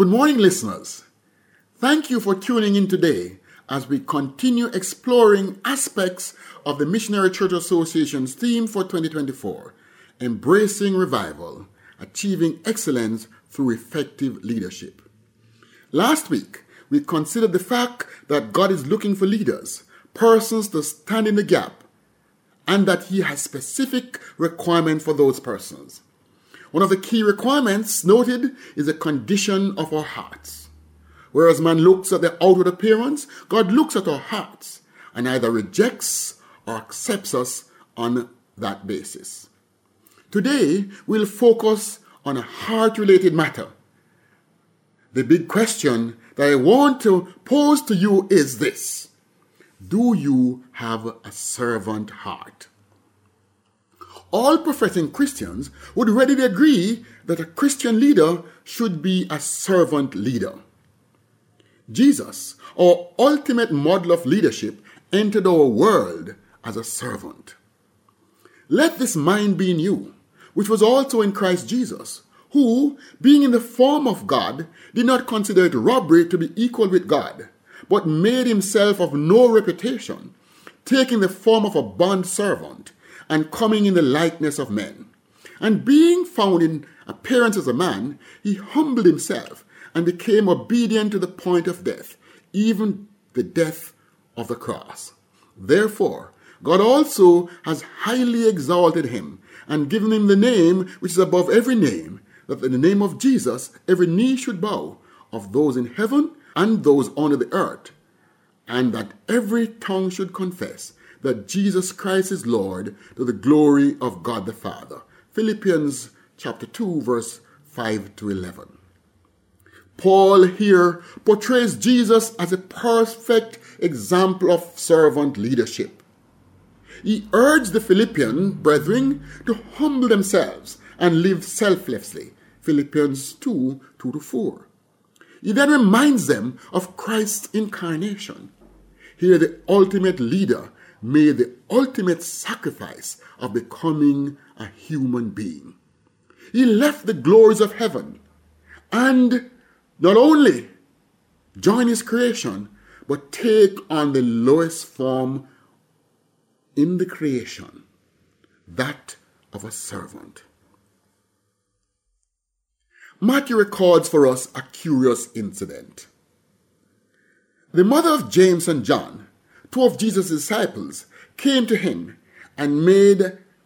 Good morning, listeners. Thank you for tuning in today as we continue exploring aspects of the Missionary Church Association's theme for 2024 Embracing Revival, Achieving Excellence Through Effective Leadership. Last week, we considered the fact that God is looking for leaders, persons to stand in the gap, and that He has specific requirements for those persons. One of the key requirements noted is the condition of our hearts. Whereas man looks at the outward appearance, God looks at our hearts and either rejects or accepts us on that basis. Today, we'll focus on a heart related matter. The big question that I want to pose to you is this Do you have a servant heart? All professing Christians would readily agree that a Christian leader should be a servant leader. Jesus, our ultimate model of leadership, entered our world as a servant. Let this mind be in you, which was also in Christ Jesus, who, being in the form of God, did not consider it robbery to be equal with God, but made himself of no reputation, taking the form of a bond servant, and coming in the likeness of men. And being found in appearance as a man, he humbled himself and became obedient to the point of death, even the death of the cross. Therefore, God also has highly exalted him and given him the name which is above every name, that in the name of Jesus every knee should bow, of those in heaven and those under the earth, and that every tongue should confess that Jesus Christ is Lord to the glory of God the Father. Philippians chapter 2 verse 5 to 11. Paul here portrays Jesus as a perfect example of servant leadership. He urged the Philippian brethren to humble themselves and live selflessly. Philippians 2 2 to 4. He then reminds them of Christ's incarnation. Here, the ultimate leader made the ultimate sacrifice of becoming a human being. He left the glories of heaven and not only join his creation, but take on the lowest form in the creation, that of a servant. Matthew records for us a curious incident. The mother of James and John, two of Jesus' disciples, came to him and made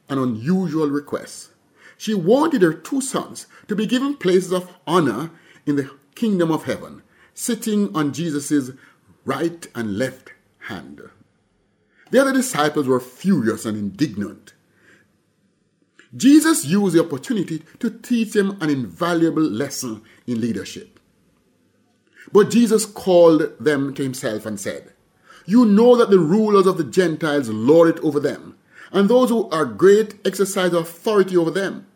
an unusual request. She wanted her two sons to be given places of honor in the kingdom of heaven, sitting on Jesus' right and left hand. The other disciples were furious and indignant. Jesus used the opportunity to teach them an invaluable lesson in leadership. But Jesus called them to himself and said, You know that the rulers of the Gentiles lord it over them, and those who are great exercise authority over them.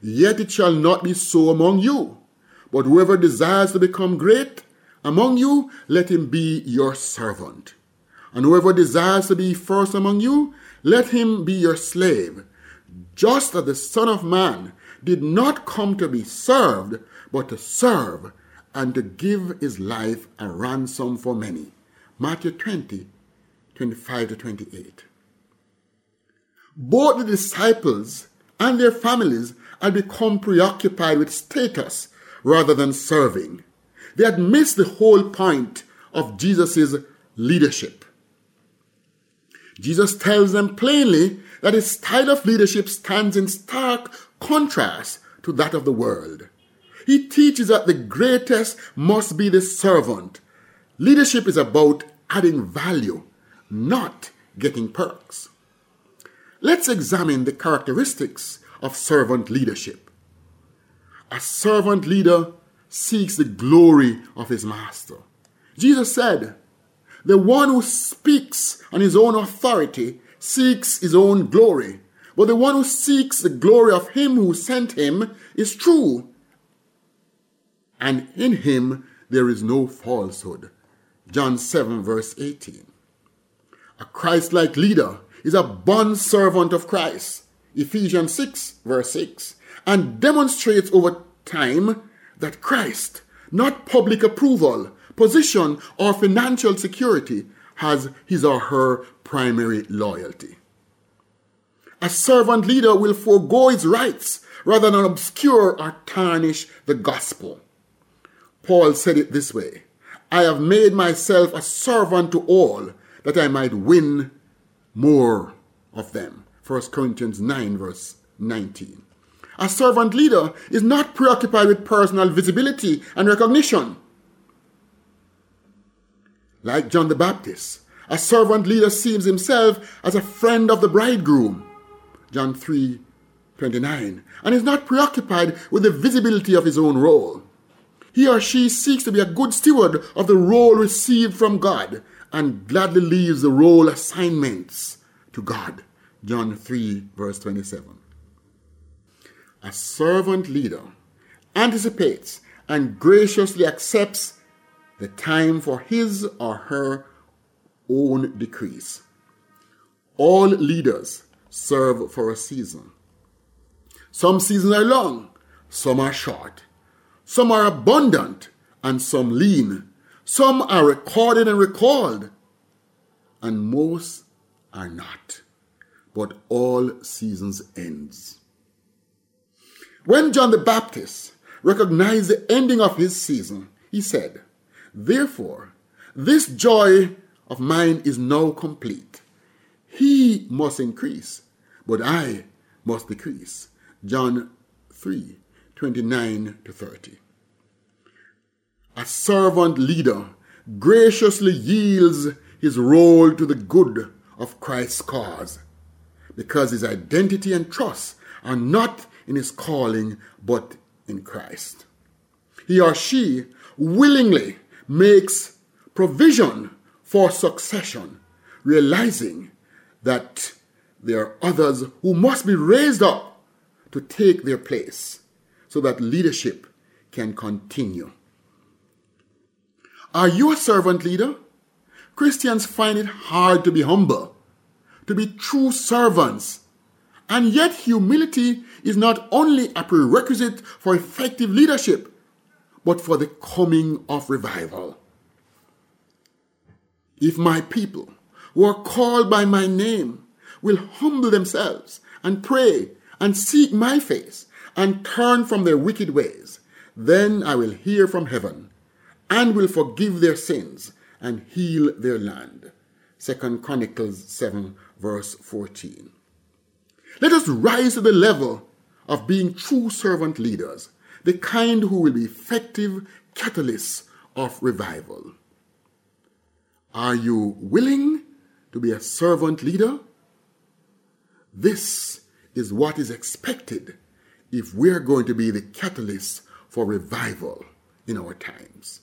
Yet it shall not be so among you. But whoever desires to become great among you, let him be your servant. And whoever desires to be first among you, let him be your slave. Just as the Son of Man did not come to be served, but to serve and to give his life a ransom for many. Matthew 20, 25 to 28. Both the disciples and their families had become preoccupied with status rather than serving. They had missed the whole point of Jesus' leadership. Jesus tells them plainly that his style of leadership stands in stark contrast to that of the world. He teaches that the greatest must be the servant. Leadership is about adding value, not getting perks. Let's examine the characteristics of servant leadership. A servant leader seeks the glory of his master. Jesus said, The one who speaks on his own authority seeks his own glory, but the one who seeks the glory of him who sent him is true, and in him there is no falsehood. John 7, verse 18. A Christ like leader is a bond servant of Christ. Ephesians 6, verse 6 and demonstrates over time that Christ not public approval, position, or financial security has his or her primary loyalty. A servant leader will forego his rights rather than obscure or tarnish the gospel. Paul said it this way I have made myself a servant to all that I might win more of them. 1 Corinthians 9, verse 19. A servant leader is not preoccupied with personal visibility and recognition. Like John the Baptist, a servant leader sees himself as a friend of the bridegroom. John 3 29. And is not preoccupied with the visibility of his own role. He or she seeks to be a good steward of the role received from God and gladly leaves the role assignments to God. John 3, verse 27. A servant leader anticipates and graciously accepts the time for his or her own decrease. All leaders serve for a season. Some seasons are long, some are short. Some are abundant, and some lean. Some are recorded and recalled, and most are not. But all seasons ends. When John the Baptist recognized the ending of his season, he said, Therefore, this joy of mine is now complete. He must increase, but I must decrease. John 3 29 to 30. A servant leader graciously yields his role to the good of Christ's cause because his identity and trust are not in his calling but in Christ. He or she willingly makes provision for succession, realizing that there are others who must be raised up to take their place so that leadership can continue. Are you a servant leader? Christians find it hard to be humble, to be true servants. And yet, humility is not only a prerequisite for effective leadership, but for the coming of revival. If my people who are called by my name will humble themselves and pray and seek my face and turn from their wicked ways, then I will hear from heaven and will forgive their sins and heal their land. Second Chronicles 7 verse 14. Let us rise to the level of being true servant leaders, the kind who will be effective catalysts of revival. Are you willing to be a servant leader? This is what is expected if we're going to be the catalyst for revival in our times.